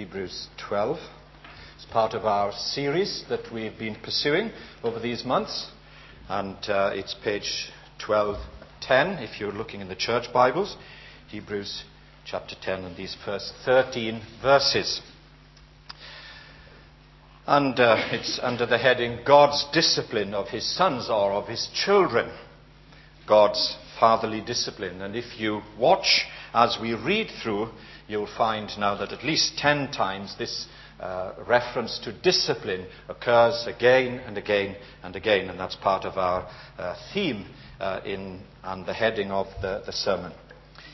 Hebrews 12. It's part of our series that we've been pursuing over these months, and uh, it's page 1210 if you're looking in the church Bibles. Hebrews chapter 10 and these first 13 verses. And uh, it's under the heading God's discipline of his sons or of his children. God's fatherly discipline. And if you watch as we read through, you'll find now that at least ten times this uh, reference to discipline occurs again and again and again, and that's part of our uh, theme uh, in, and the heading of the, the sermon.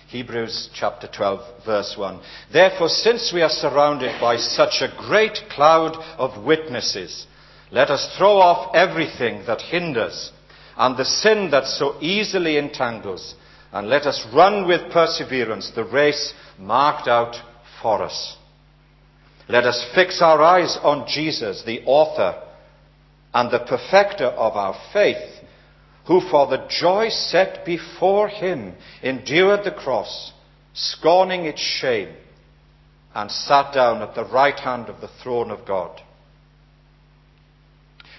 Hebrews chapter 12, verse 1. Therefore, since we are surrounded by such a great cloud of witnesses, let us throw off everything that hinders and the sin that so easily entangles, and let us run with perseverance the race marked out for us. Let us fix our eyes on Jesus, the author and the perfecter of our faith, who for the joy set before him endured the cross, scorning its shame, and sat down at the right hand of the throne of God.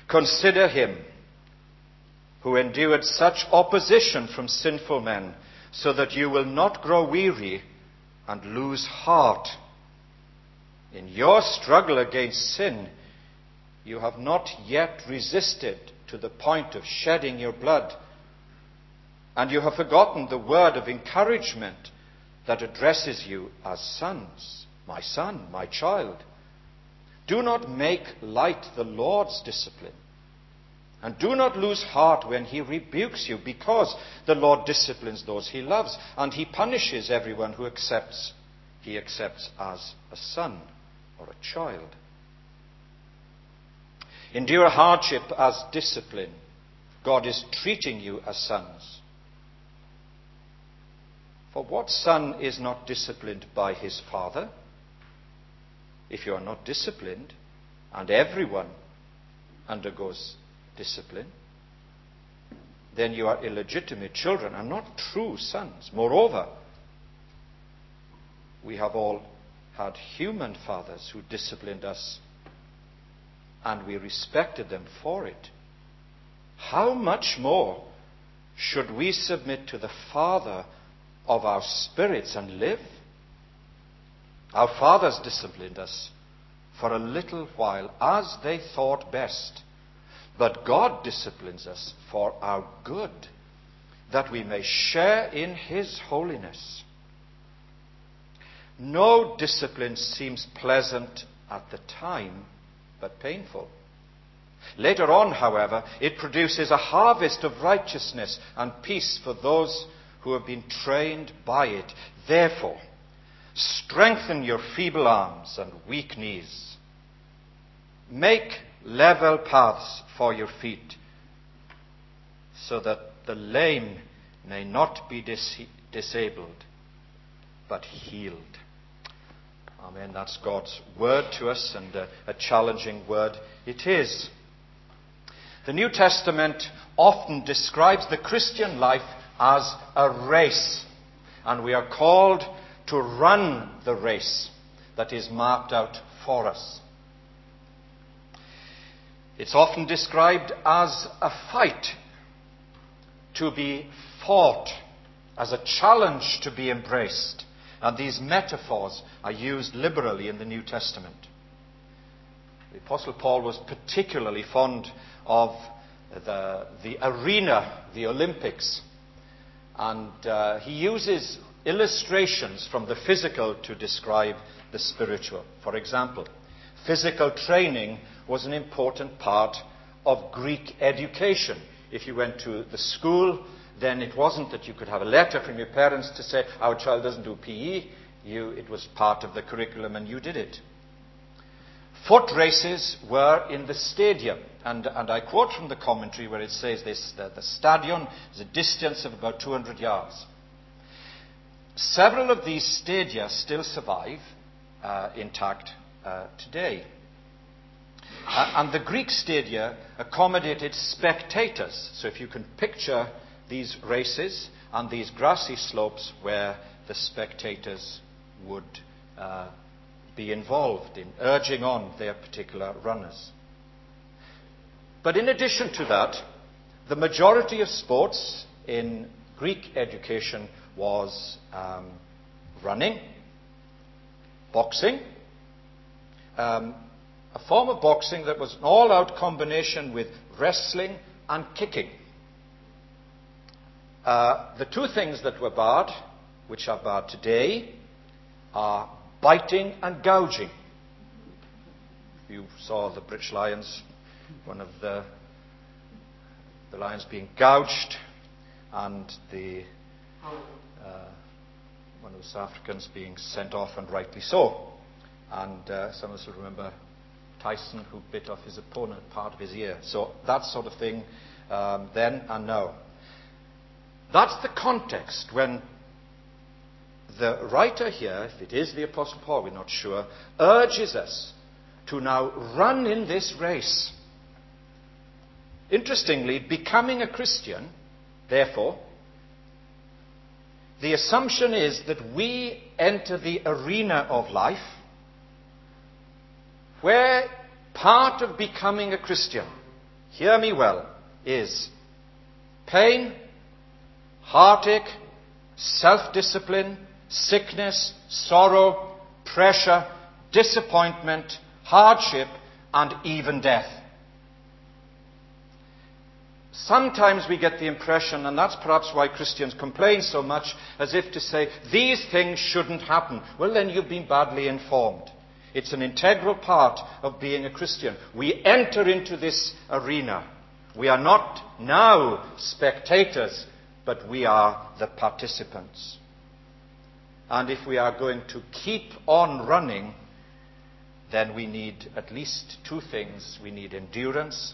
Consider him who endured such opposition from sinful men, so that you will not grow weary and lose heart. In your struggle against sin, you have not yet resisted to the point of shedding your blood, and you have forgotten the word of encouragement that addresses you as sons, my son, my child. Do not make light the Lord's discipline and do not lose heart when he rebukes you, because the Lord disciplines those he loves, and he punishes everyone who accepts, he accepts as a son or a child. Endure hardship as discipline. God is treating you as sons. For what son is not disciplined by his father? If you are not disciplined, and everyone undergoes discipline, then you are illegitimate children and not true sons. Moreover, we have all had human fathers who disciplined us and we respected them for it. How much more should we submit to the Father of our spirits and live? Our fathers disciplined us for a little while as they thought best. But God disciplines us for our good, that we may share in His holiness. No discipline seems pleasant at the time, but painful. Later on, however, it produces a harvest of righteousness and peace for those who have been trained by it. Therefore, strengthen your feeble arms and weak knees. Make level paths for your feet, so that the lame may not be dis- disabled, but healed. Amen. That's God's word to us, and a, a challenging word it is. The New Testament often describes the Christian life as a race, and we are called to run the race that is marked out for us. It's often described as a fight to be fought, as a challenge to be embraced. And these metaphors are used liberally in the New Testament. The Apostle Paul was particularly fond of the, the arena, the Olympics. And uh, he uses illustrations from the physical to describe the spiritual. For example, physical training was an important part of Greek education. If you went to the school, then it wasn't that you could have a letter from your parents to say, Our child doesn't do PE. You, it was part of the curriculum and you did it. Foot races were in the stadium. And, and I quote from the commentary where it says this the, the stadion is a distance of about 200 yards. Several of these stadia still survive uh, intact uh, today. Uh, and the Greek stadia accommodated spectators. So if you can picture these races and these grassy slopes where the spectators would uh, be involved in urging on their particular runners. But in addition to that, the majority of sports in Greek education was um, running, boxing, um, a form of boxing that was an all out combination with wrestling and kicking. Uh, the two things that were barred, which are barred today, are biting and gouging. You saw the British Lions, one of the, the lions being gouged, and the uh, one of the South Africans being sent off, and rightly so. And uh, some of us will remember Tyson, who bit off his opponent part of his ear. So that sort of thing um, then and now. That's the context when the writer here, if it is the Apostle Paul, we're not sure, urges us to now run in this race. Interestingly, becoming a Christian, therefore, the assumption is that we enter the arena of life where part of becoming a Christian, hear me well, is pain, heartache, self discipline, sickness, sorrow, pressure, disappointment, hardship, and even death. Sometimes we get the impression, and that's perhaps why Christians complain so much, as if to say, these things shouldn't happen. Well, then you've been badly informed. It's an integral part of being a Christian. We enter into this arena. We are not now spectators, but we are the participants. And if we are going to keep on running, then we need at least two things. We need endurance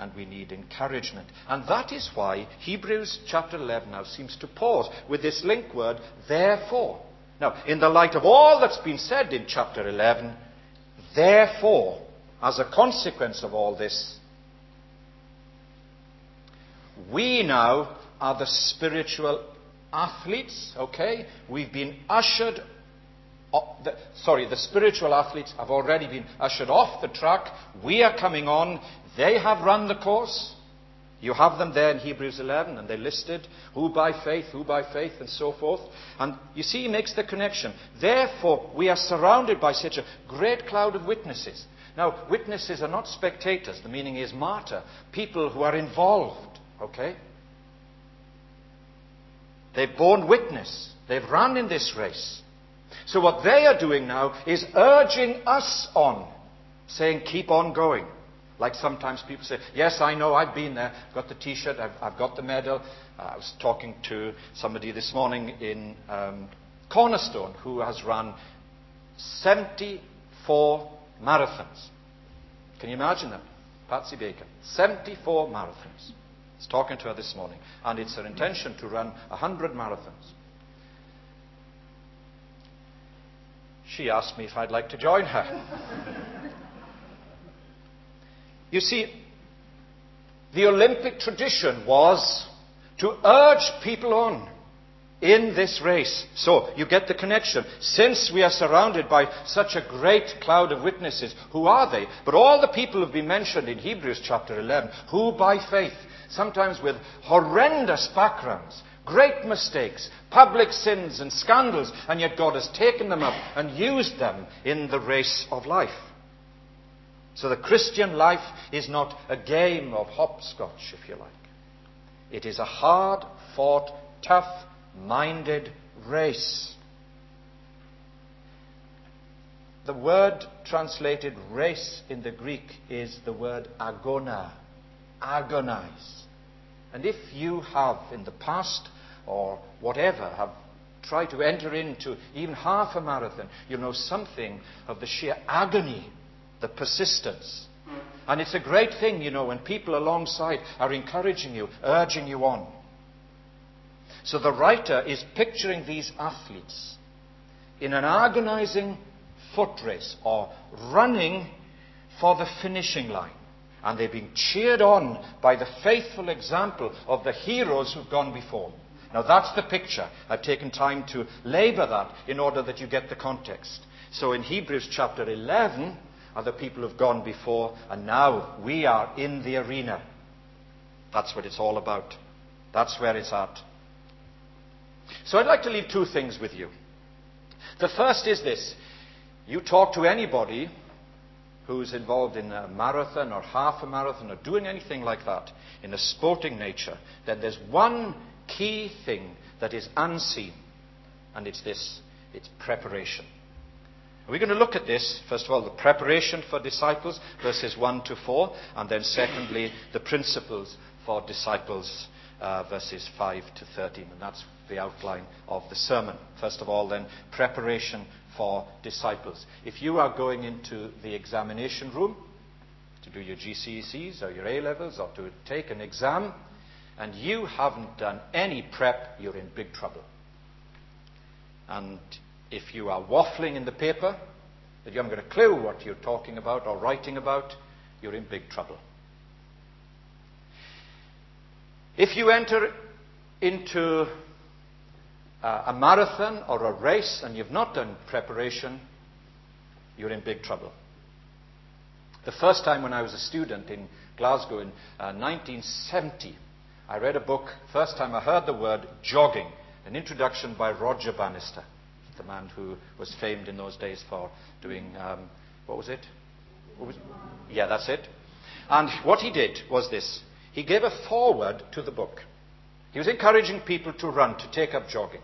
and we need encouragement. And that is why Hebrews chapter 11 now seems to pause with this link word, therefore. Now, in the light of all that's been said in chapter 11, therefore, as a consequence of all this, we now are the spiritual athletes, okay? We've been ushered, the, sorry, the spiritual athletes have already been ushered off the track. We are coming on. They have run the course. You have them there in Hebrews 11, and they're listed who by faith, who by faith, and so forth. And you see, he makes the connection. Therefore, we are surrounded by such a great cloud of witnesses. Now, witnesses are not spectators. The meaning is martyr, people who are involved, okay? They've borne witness. They've run in this race. So, what they are doing now is urging us on, saying, keep on going. Like sometimes people say, Yes, I know, I've been there, I've got the t shirt, I've, I've, got the medal. Uh, I was talking to somebody this morning in um, Cornerstone who has run 74 marathons. Can you imagine that? Patsy Baker. 74 marathons. I was talking to her this morning, and it's her intention to run 100 marathons. She asked me if I'd like to join her. You see, the Olympic tradition was to urge people on in this race. So you get the connection. Since we are surrounded by such a great cloud of witnesses, who are they? But all the people have been mentioned in Hebrews chapter 11, who by faith, sometimes with horrendous backgrounds, great mistakes, public sins and scandals, and yet God has taken them up and used them in the race of life. So the Christian life is not a game of hopscotch, if you like. It is a hard fought, tough minded race. The word translated race in the Greek is the word agona, agonize. And if you have in the past or whatever have tried to enter into even half a marathon, you'll know something of the sheer agony the persistence. And it's a great thing, you know, when people alongside are encouraging you, urging you on. So the writer is picturing these athletes in an agonizing foot race or running for the finishing line. And they're being cheered on by the faithful example of the heroes who've gone before. Now that's the picture. I've taken time to labor that in order that you get the context. So in Hebrews chapter 11, other people have gone before, and now we are in the arena. That's what it's all about. That's where it's at. So I'd like to leave two things with you. The first is this you talk to anybody who's involved in a marathon or half a marathon or doing anything like that in a sporting nature, then there's one key thing that is unseen, and it's this it's preparation. We're going to look at this, first of all, the preparation for disciples, verses 1 to 4, and then secondly, the principles for disciples, uh, verses 5 to 13. And that's the outline of the sermon. First of all, then, preparation for disciples. If you are going into the examination room to do your GCSEs or your A levels or to take an exam, and you haven't done any prep, you're in big trouble. And if you are waffling in the paper, that you haven't got a clue what you're talking about or writing about, you're in big trouble. If you enter into a marathon or a race and you've not done preparation, you're in big trouble. The first time when I was a student in Glasgow in uh, 1970, I read a book, first time I heard the word jogging, an introduction by Roger Bannister the man who was famed in those days for doing, um, what was it? What was, yeah, that's it. And what he did was this he gave a foreword to the book. He was encouraging people to run, to take up jogging.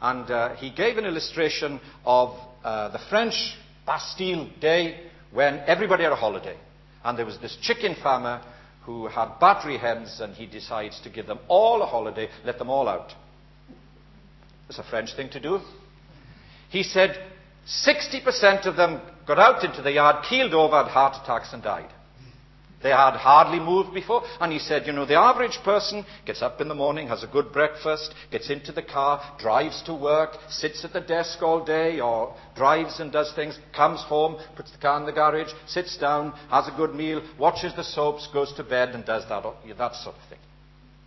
And uh, he gave an illustration of uh, the French Bastille Day when everybody had a holiday. And there was this chicken farmer who had battery hens, and he decides to give them all a holiday, let them all out. It's a French thing to do. He said 60% of them got out into the yard, keeled over, had heart attacks, and died. They had hardly moved before. And he said, you know, the average person gets up in the morning, has a good breakfast, gets into the car, drives to work, sits at the desk all day, or drives and does things, comes home, puts the car in the garage, sits down, has a good meal, watches the soaps, goes to bed, and does that, that sort of thing.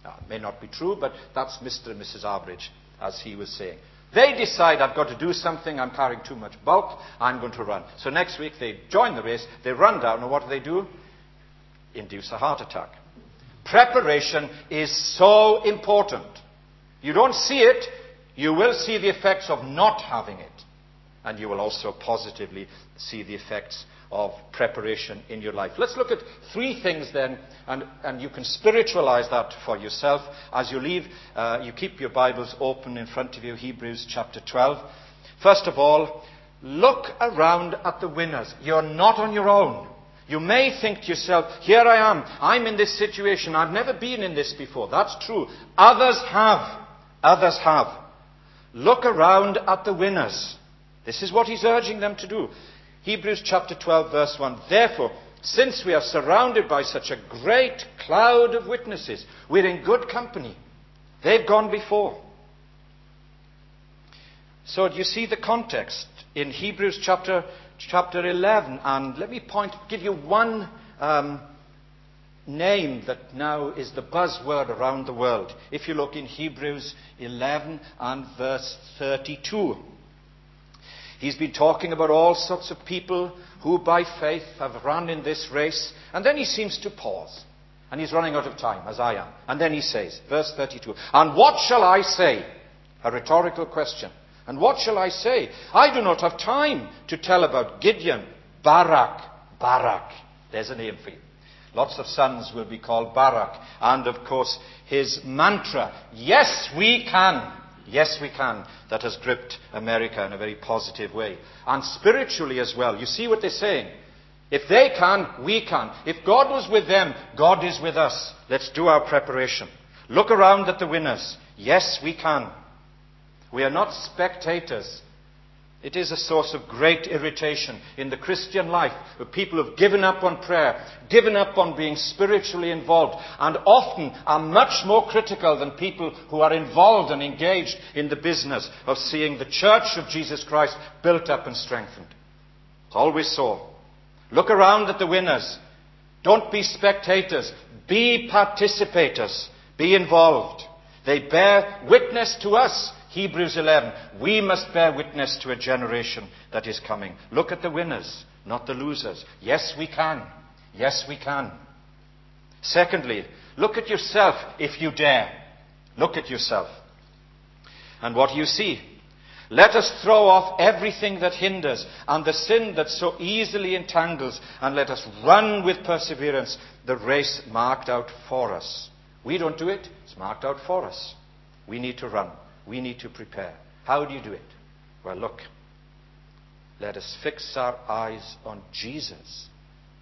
Now, it may not be true, but that's Mr. and Mrs. Average, as he was saying. They decide I've got to do something, I'm carrying too much bulk, I'm going to run. So next week they join the race, they run down, and what do they do? Induce a heart attack. Preparation is so important. You don't see it, you will see the effects of not having it. And you will also positively see the effects of preparation in your life. Let's look at three things then, and, and you can spiritualize that for yourself. As you leave, uh, you keep your Bibles open in front of you, Hebrews chapter 12. First of all, look around at the winners. You're not on your own. You may think to yourself, here I am, I'm in this situation, I've never been in this before. That's true. Others have. Others have. Look around at the winners. This is what he's urging them to do. Hebrews chapter 12, verse 1. Therefore, since we are surrounded by such a great cloud of witnesses, we're in good company. They've gone before. So, do you see the context in Hebrews chapter, chapter 11? And let me point, give you one um, name that now is the buzzword around the world. If you look in Hebrews 11 and verse 32. He's been talking about all sorts of people who by faith have run in this race, and then he seems to pause. And he's running out of time, as I am. And then he says, verse 32, And what shall I say? A rhetorical question. And what shall I say? I do not have time to tell about Gideon, Barak, Barak. There's a name for you. Lots of sons will be called Barak. And of course, his mantra, yes, we can. Yes, we can. That has gripped America in a very positive way. And spiritually as well. You see what they're saying? If they can, we can. If God was with them, God is with us. Let's do our preparation. Look around at the winners. Yes, we can. We are not spectators. It is a source of great irritation in the Christian life where people have given up on prayer, given up on being spiritually involved, and often are much more critical than people who are involved and engaged in the business of seeing the church of Jesus Christ built up and strengthened. It's always so. Look around at the winners. Don't be spectators. Be participators. Be involved. They bear witness to us Hebrews 11. We must bear witness to a generation that is coming. Look at the winners, not the losers. Yes, we can. Yes, we can. Secondly, look at yourself if you dare. Look at yourself. And what do you see? Let us throw off everything that hinders and the sin that so easily entangles, and let us run with perseverance the race marked out for us. We don't do it, it's marked out for us. We need to run, we need to prepare. How do you do it? Well, look. Let us fix our eyes on Jesus,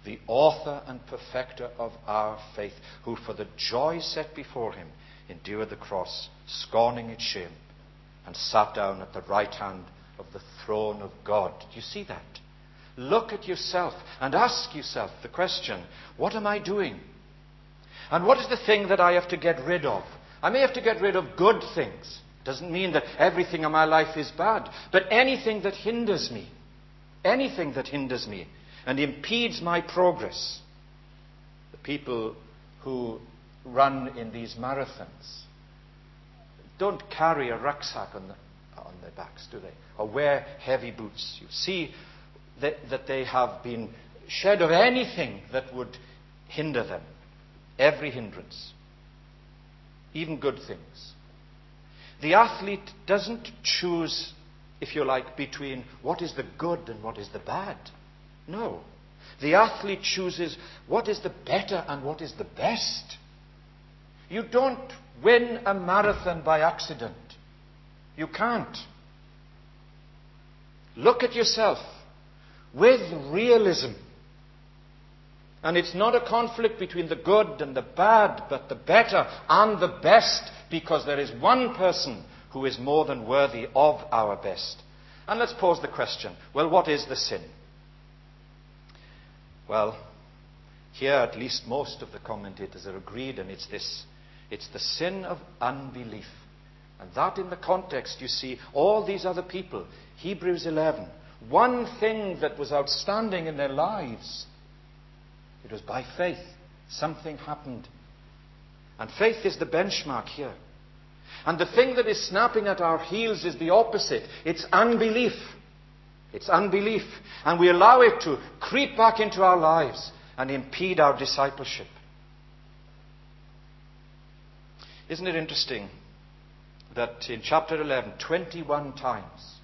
the author and perfecter of our faith, who for the joy set before him endured the cross, scorning its shame and sat down at the right hand of the throne of God. Do you see that? Look at yourself and ask yourself the question what am I doing? And what is the thing that I have to get rid of? I may have to get rid of good things. Doesn't mean that everything in my life is bad, but anything that hinders me, anything that hinders me and impedes my progress. The people who run in these marathons, don't carry a rucksack on, the, on their backs, do they? Or wear heavy boots. You see that, that they have been shed of anything that would hinder them. Every hindrance. Even good things. The athlete doesn't choose, if you like, between what is the good and what is the bad. No. The athlete chooses what is the better and what is the best. You don't win a marathon by accident. You can't. Look at yourself with realism. And it's not a conflict between the good and the bad, but the better and the best, because there is one person who is more than worthy of our best. And let's pose the question well, what is the sin? Well, here at least most of the commentators are agreed, and it's this it's the sin of unbelief. And that in the context, you see, all these other people, Hebrews 11, one thing that was outstanding in their lives, it was by faith. Something happened. And faith is the benchmark here. And the thing that is snapping at our heels is the opposite. It's unbelief. It's unbelief. And we allow it to creep back into our lives and impede our discipleship. Isn't it interesting that in chapter 11, 21 times,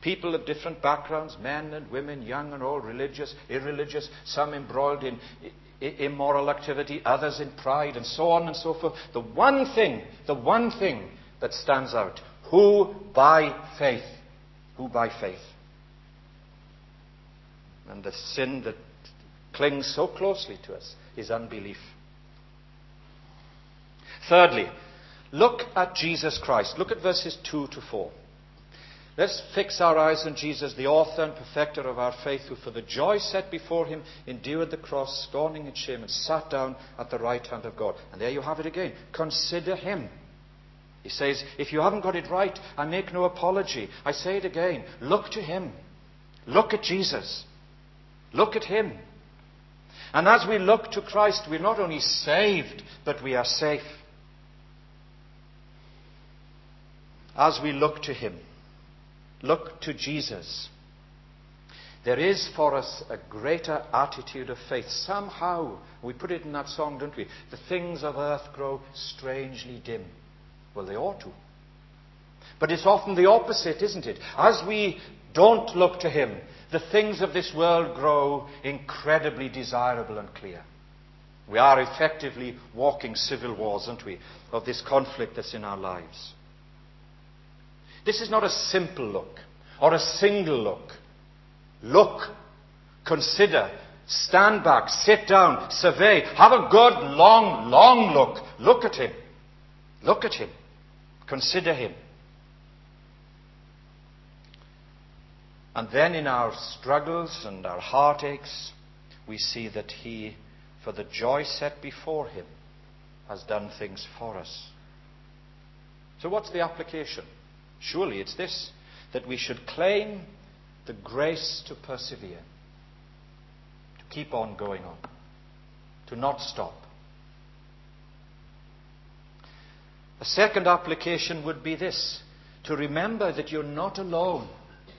people of different backgrounds, men and women, young and old, religious, irreligious, some embroiled in immoral activity, others in pride, and so on and so forth. The one thing, the one thing that stands out who by faith? Who by faith? And the sin that clings so closely to us is unbelief. Thirdly, look at Jesus Christ. Look at verses 2 to 4. Let's fix our eyes on Jesus, the author and perfecter of our faith, who for the joy set before him endured the cross, scorning its shame, and sat down at the right hand of God. And there you have it again. Consider him. He says, if you haven't got it right, I make no apology. I say it again. Look to him. Look at Jesus. Look at him. And as we look to Christ, we're not only saved, but we are safe. as we look to Him, look to Jesus, there is for us a greater attitude of faith. Somehow, we put it in that song, don't we? The things of earth grow strangely dim. Well, they ought to. But it's often the opposite, isn't it? As we don't look to Him, the things of this world grow incredibly desirable and clear. We are effectively walking civil wars, aren't we, of this conflict that's in our lives. This is not a simple look or a single look. Look, consider, stand back, sit down, survey, have a good, long, long look. Look at him. Look at him. Consider him. And then in our struggles and our heartaches, we see that he, for the joy set before him, has done things for us. So, what's the application? Surely it's this that we should claim the grace to persevere, to keep on going on, to not stop. A second application would be this to remember that you're not alone.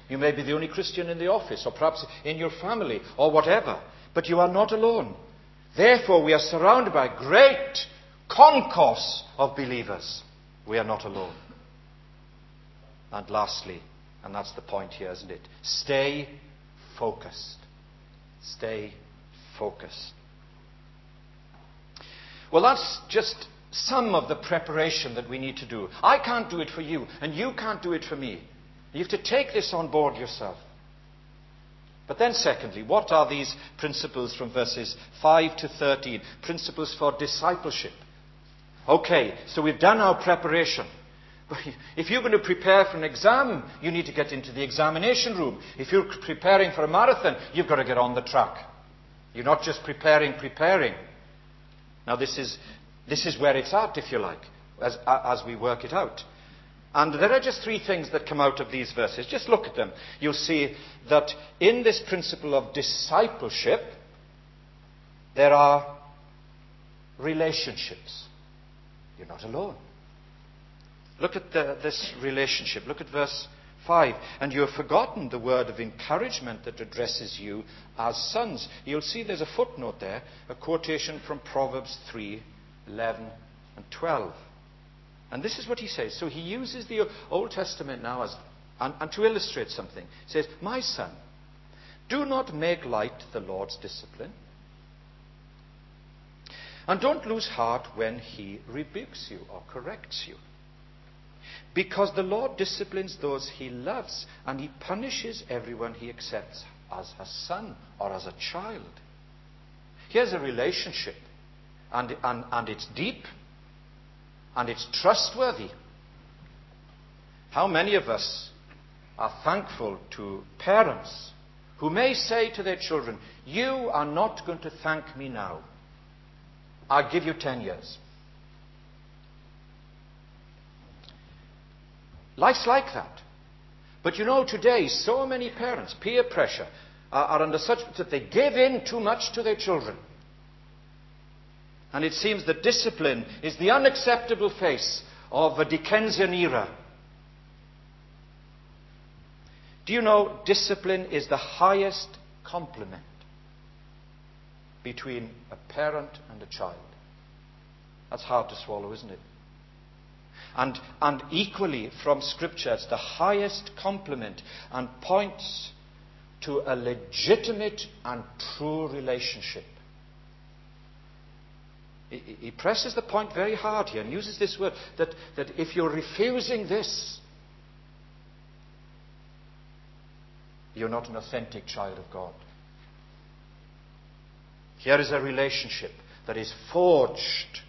You may be the only Christian in the office, or perhaps in your family, or whatever, but you are not alone. Therefore, we are surrounded by a great concourse of believers. We are not alone. And lastly, and that's the point here, isn't it? Stay focused. Stay focused. Well, that's just some of the preparation that we need to do. I can't do it for you, and you can't do it for me. You have to take this on board yourself. But then, secondly, what are these principles from verses 5 to 13? Principles for discipleship. Okay, so we've done our preparation. If you're going to prepare for an exam, you need to get into the examination room. If you're preparing for a marathon, you've got to get on the track. You're not just preparing, preparing. Now, this is, this is where it's at, if you like, as, as we work it out. And there are just three things that come out of these verses. Just look at them. You'll see that in this principle of discipleship, there are relationships. You're not alone. Look at the, this relationship. Look at verse 5. And you have forgotten the word of encouragement that addresses you as sons. You'll see there's a footnote there, a quotation from Proverbs 3 11 and 12. And this is what he says. So he uses the Old Testament now as, and, and to illustrate something. He says, My son, do not make light the Lord's discipline. And don't lose heart when he rebukes you or corrects you. Because the Lord disciplines those he loves, and he punishes everyone he accepts as a son or as a child. Here's a relationship, and, and, and it's deep, and it's trustworthy. How many of us are thankful to parents who may say to their children, You are not going to thank me now. I'll give you 10 years. Life's like that. But you know, today, so many parents, peer pressure, are, are under such that they give in too much to their children. And it seems that discipline is the unacceptable face of a Dickensian era. Do you know discipline is the highest compliment between a parent and a child? That's hard to swallow, isn't it? And, and equally from Scripture, it's the highest compliment and points to a legitimate and true relationship. He, presses the point very hard here and uses this word that, that if you're refusing this, you're not an authentic child of God. Here is a relationship that is forged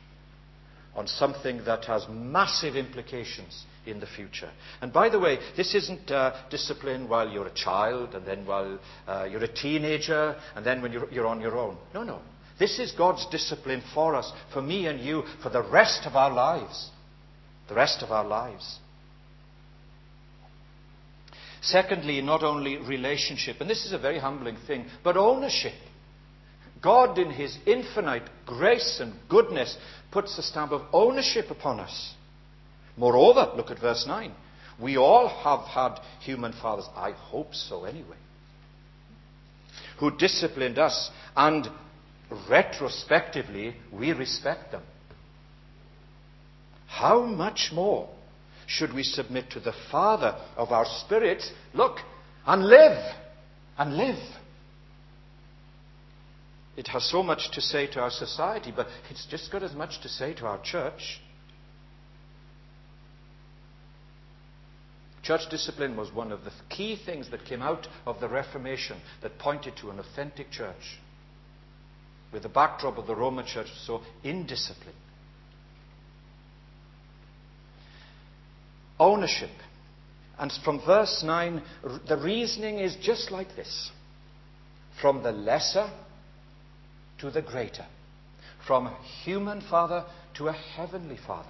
on something that has massive implications in the future. And by the way, this isn't uh, discipline while you're a child, and then while uh, you're a teenager, and then when you're, you're on your own. No, no. This is God's discipline for us, for me and you, for the rest of our lives. The rest of our lives. Secondly, not only relationship, and this is a very humbling thing, but ownership. God, in His infinite grace and goodness, puts a stamp of ownership upon us. Moreover, look at verse 9. We all have had human fathers, I hope so anyway, who disciplined us, and retrospectively, we respect them. How much more should we submit to the Father of our spirits? Look, and live, and live. It has so much to say to our society, but it's just got as much to say to our church. Church discipline was one of the key things that came out of the Reformation that pointed to an authentic church. With the backdrop of the Roman church so indisciplined. Ownership. And from verse 9, the reasoning is just like this. From the lesser to the greater. From human father to a heavenly father.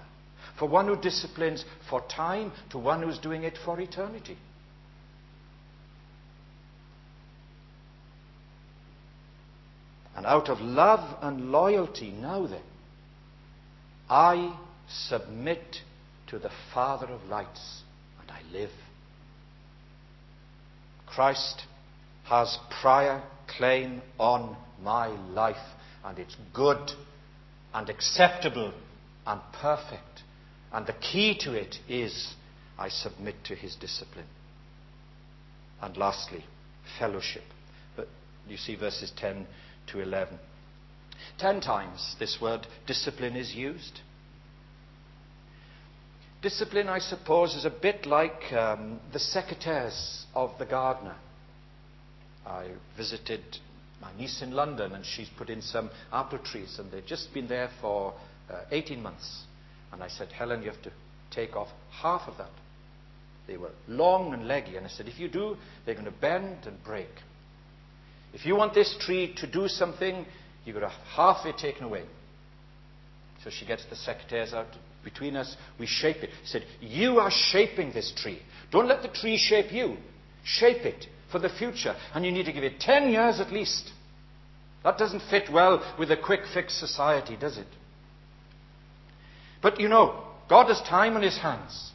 For one who disciplines for time to one who's doing it for eternity. And out of love and loyalty, now then, I submit to the Father of lights, and I live. Christ has prior claim on my life, and it's good and acceptable and perfect. And the key to it is I submit to his discipline. And lastly, fellowship. But you see verses 10 to 11. Ten times this word discipline is used. Discipline, I suppose, is a bit like um, the secateurs of the gardener. I visited my niece in London and she's put in some apple trees and they've just been there for uh, 18 months. And I said, Helen, you have to take off half of that. They were long and leggy. And I said, if you do, they're going to bend and break. If you want this tree to do something, you've got to half it taken away. So she gets the secateurs out. Between us, we shape it. He said, You are shaping this tree. Don't let the tree shape you. Shape it for the future. And you need to give it 10 years at least. That doesn't fit well with a quick fix society, does it? But you know, God has time on his hands.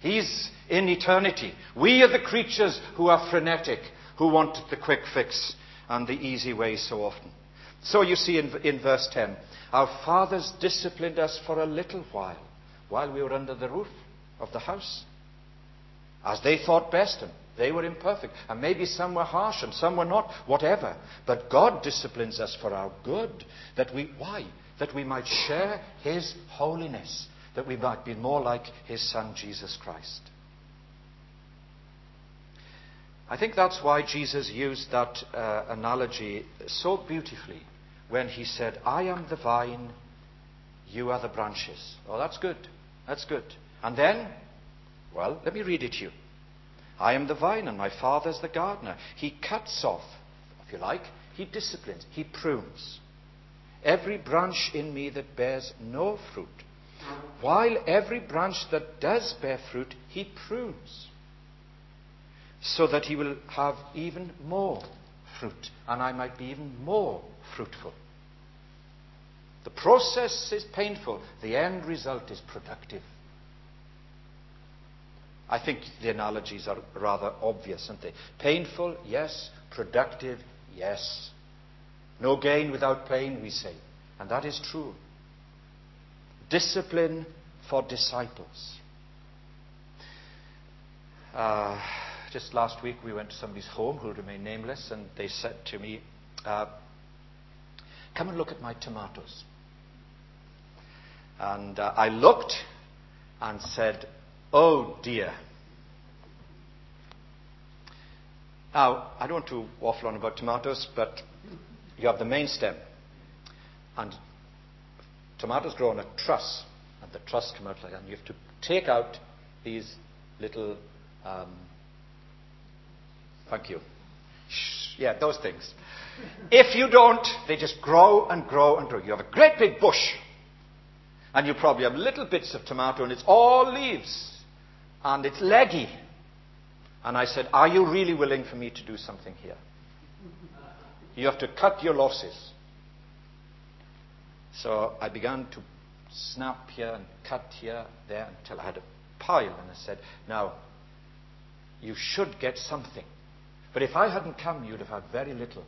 He's in eternity. We are the creatures who are frenetic, who want the quick fix and the easy way so often. So you see in, in verse 10, our fathers disciplined us for a little while, while we were under the roof of the house, as they thought best, and they were imperfect. And maybe some were harsh and some were not, whatever. But God disciplines us for our good. That we, why? That we might share His holiness, that we might be more like His Son, Jesus Christ. I think that's why Jesus used that uh, analogy so beautifully when he said, I am the vine, you are the branches. Oh, that's good. That's good. And then, well, let me read it to you. I am the vine, and my father is the gardener. He cuts off, if you like, he disciplines, he prunes. Every branch in me that bears no fruit, while every branch that does bear fruit, he prunes, so that he will have even more fruit, and I might be even more fruitful. The process is painful, the end result is productive. I think the analogies are rather obvious, aren't they? Painful, yes. Productive, yes. No gain without pain, we say. And that is true. Discipline for disciples. Uh, just last week we went to somebody's home who will remain nameless, and they said to me, uh, Come and look at my tomatoes. And uh, I looked and said, Oh dear. Now, I don't want to waffle on about tomatoes, but you have the main stem. And tomatoes grow on a truss, and the truss come out like that. And you have to take out these little, um, thank you. Yeah, those things. If you don't, they just grow and grow and grow. You have a great big bush, and you probably have little bits of tomato, and it's all leaves and it's leggy. And I said, Are you really willing for me to do something here? You have to cut your losses. So I began to snap here and cut here, there, until I had a pile. And I said, Now, you should get something. But if I hadn't come, you'd have had very little.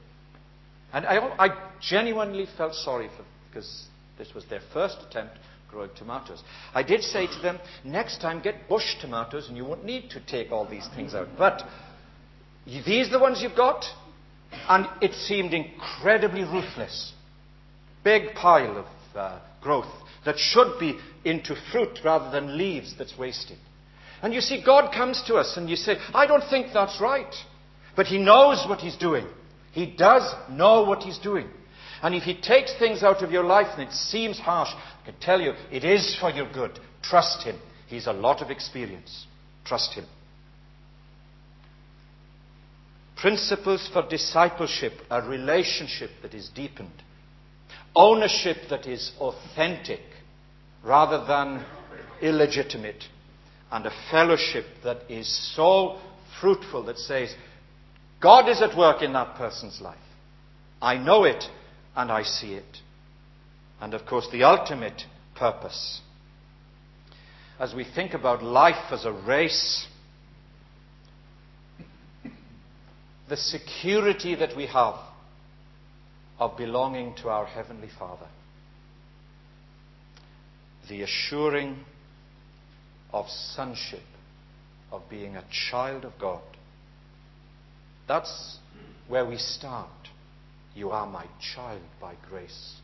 And I, I genuinely felt sorry for because this was their first attempt growing tomatoes. I did say to them, next time get bush tomatoes and you won't need to take all these things out. But these are the ones you've got? And it seemed incredibly ruthless. Big pile of uh, growth that should be into fruit rather than leaves that's wasted. And you see, God comes to us and you say, I don't think that's right. But He knows what He's doing. He does know what He's doing. And if He takes things out of your life and it seems harsh, I can tell you it is for your good. Trust Him. He's a lot of experience. Trust Him. Principles for discipleship, a relationship that is deepened, ownership that is authentic rather than illegitimate, and a fellowship that is so fruitful that says, God is at work in that person's life. I know it and I see it. And of course, the ultimate purpose. as we think about life as a race, the security that we have of belonging to our Heavenly Father, the assuring of sonship, of being a child of God. That's where we start. You are my child by grace.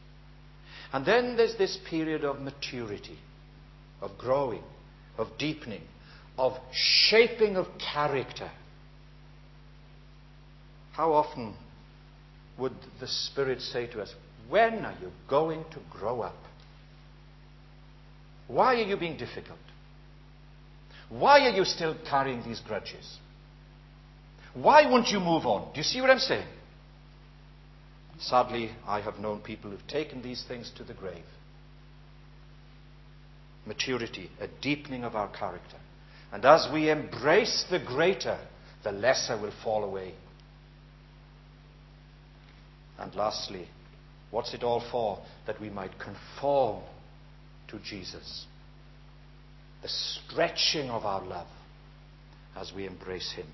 And then there's this period of maturity, of growing, of deepening, of shaping of character. How often would the Spirit say to us, When are you going to grow up? Why are you being difficult? Why are you still carrying these grudges? Why won't you move on? Do you see what I'm saying? Sadly, I have known people who've taken these things to the grave. Maturity, a deepening of our character. And as we embrace the greater, the lesser will fall away. And lastly, what's it all for? That we might conform to Jesus. The stretching of our love as we embrace Him.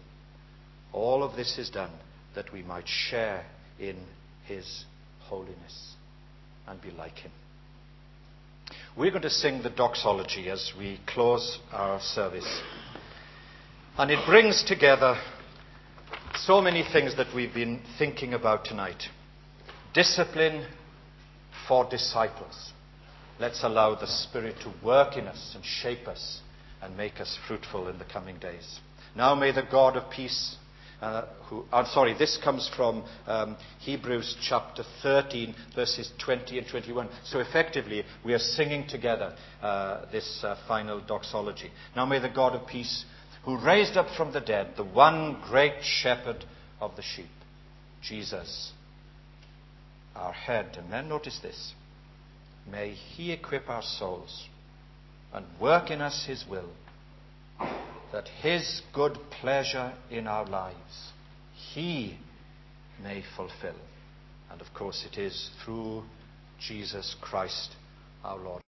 All of this is done that we might share in his holiness and be like him. We're going to sing the doxology as we close our service. And it brings together so many things that we've been thinking about tonight. Discipline for disciples. Let's allow the Spirit to work in us and shape us and make us fruitful in the coming days. Now may the God of peace uh, who, I'm sorry, this comes from um, Hebrews chapter 13, verses 20 and 21. So effectively, we are singing together uh, this uh, final doxology. Now may the God of peace, who raised up from the dead the one great shepherd of the sheep, Jesus, our head, and then notice this, may he equip our souls and work in us his will that His good pleasure in our lives He may fulfill. And of course, it is through Jesus Christ our Lord.